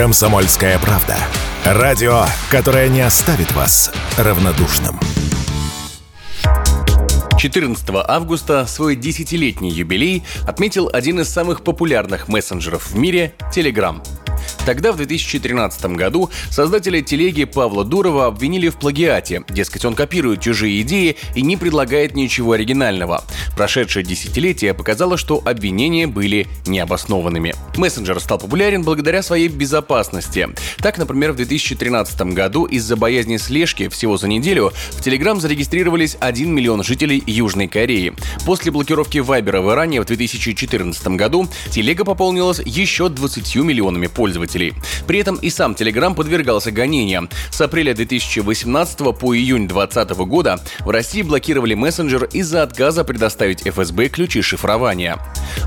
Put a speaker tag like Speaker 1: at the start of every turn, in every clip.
Speaker 1: Комсомольская правда. Радио, которое не оставит вас равнодушным.
Speaker 2: 14 августа свой десятилетний юбилей отметил один из самых популярных мессенджеров в мире – Telegram – Тогда, в 2013 году, создатели телеги Павла Дурова обвинили в плагиате. Дескать, он копирует чужие идеи и не предлагает ничего оригинального. Прошедшее десятилетие показало, что обвинения были необоснованными. Мессенджер стал популярен благодаря своей безопасности. Так, например, в 2013 году из-за боязни слежки всего за неделю в Telegram зарегистрировались 1 миллион жителей Южной Кореи. После блокировки Вайбера в Иране в 2014 году телега пополнилась еще 20 миллионами пользователей пользователей. При этом и сам Telegram подвергался гонениям. С апреля 2018 по июнь 2020 года в России блокировали мессенджер из-за отказа предоставить ФСБ ключи шифрования.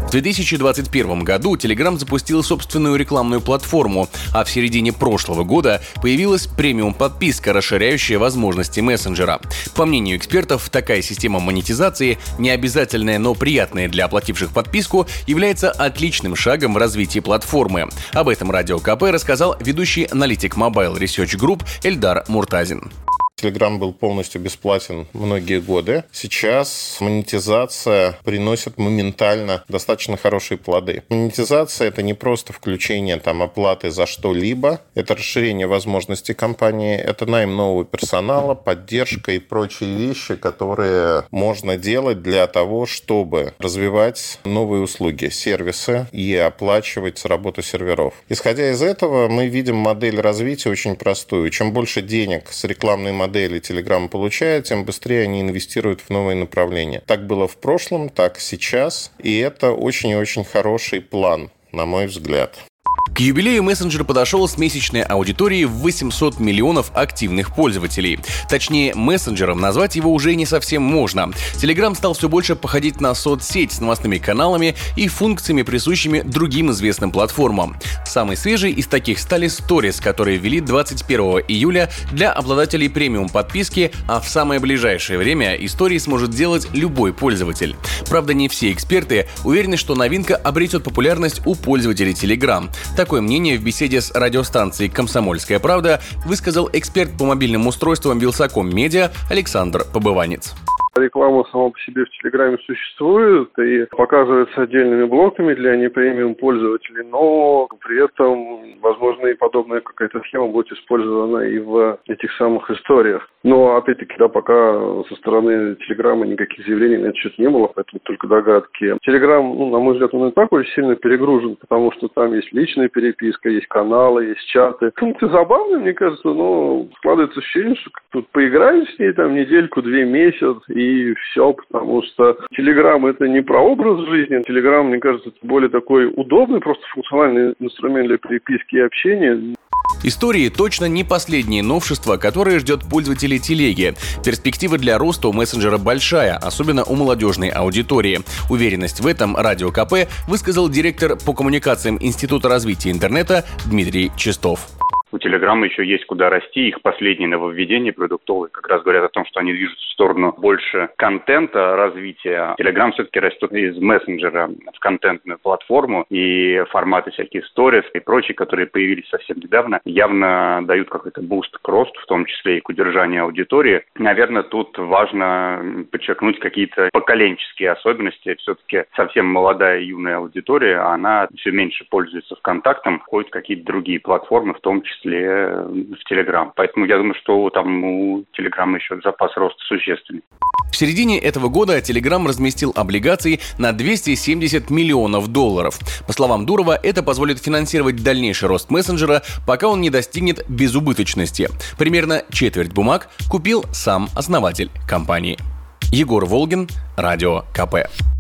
Speaker 2: В 2021 году Telegram запустил собственную рекламную платформу, а в середине прошлого года появилась премиум-подписка, расширяющая возможности мессенджера. По мнению экспертов, такая система монетизации, не обязательная, но приятная для оплативших подписку, является отличным шагом в развитии платформы. Об этом радио КП рассказал ведущий аналитик Mobile Research Group Эльдар Муртазин.
Speaker 3: Telegram был полностью бесплатен многие годы. Сейчас монетизация приносит моментально достаточно хорошие плоды. Монетизация – это не просто включение там, оплаты за что-либо, это расширение возможностей компании, это найм нового персонала, поддержка и прочие вещи, которые можно делать для того, чтобы развивать новые услуги, сервисы и оплачивать работу серверов. Исходя из этого, мы видим модель развития очень простую. Чем больше денег с рекламной моделью модели Telegram получают, тем быстрее они инвестируют в новые направления. Так было в прошлом, так сейчас. И это очень и очень хороший план, на мой взгляд.
Speaker 2: К юбилею мессенджер подошел с месячной аудиторией в 800 миллионов активных пользователей. Точнее, мессенджером назвать его уже не совсем можно. Telegram стал все больше походить на соцсеть с новостными каналами и функциями, присущими другим известным платформам. Самый свежий из таких стали Stories, которые ввели 21 июля для обладателей премиум подписки, а в самое ближайшее время истории сможет делать любой пользователь. Правда, не все эксперты уверены, что новинка обретет популярность у пользователей Telegram. Такое мнение в беседе с радиостанцией «Комсомольская правда» высказал эксперт по мобильным устройствам Вилсаком Медиа Александр Побыванец.
Speaker 4: Реклама сама по себе в Телеграме существует и показывается отдельными блоками для непремиум пользователей, но при этом, возможно, и подобная какая-то схема будет использована и в этих самых историях. Но, опять-таки, да, пока со стороны Телеграма никаких заявлений на этот счет не было, поэтому только догадки. Телеграм, ну, на мой взгляд, он и так очень сильно перегружен, потому что там есть личная переписка, есть каналы, есть чаты. Функция забавная, мне кажется, но складывается ощущение, что тут поиграем с ней там недельку, две месяц, и все, потому что Телеграм это не про образ жизни, Телеграм, мне кажется, это более такой удобный, просто функциональный инструмент для переписки и общения.
Speaker 2: Истории точно не последние новшества, которые ждет пользователей телеги. Перспектива для роста у мессенджера большая, особенно у молодежной аудитории. Уверенность в этом Радио КП высказал директор по коммуникациям Института развития интернета Дмитрий Чистов.
Speaker 5: У Телеграма еще есть куда расти. Их последние нововведения продуктовые как раз говорят о том, что они движутся в сторону больше контента развития. Телеграм все-таки растет из мессенджера в контентную платформу. И форматы всякие сторис и прочие, которые появились совсем недавно, явно дают какой-то буст к росту, в том числе и к удержанию аудитории. Наверное, тут важно подчеркнуть какие-то поколенческие особенности. Все-таки совсем молодая юная аудитория, она все меньше пользуется ВКонтактом, ходит какие-то другие платформы, в том числе числе в Телеграм. Поэтому я думаю, что там у Телеграма еще запас роста существенный.
Speaker 2: В середине этого года Telegram разместил облигации на 270 миллионов долларов. По словам Дурова, это позволит финансировать дальнейший рост мессенджера, пока он не достигнет безубыточности. Примерно четверть бумаг купил сам основатель компании. Егор Волгин, Радио КП.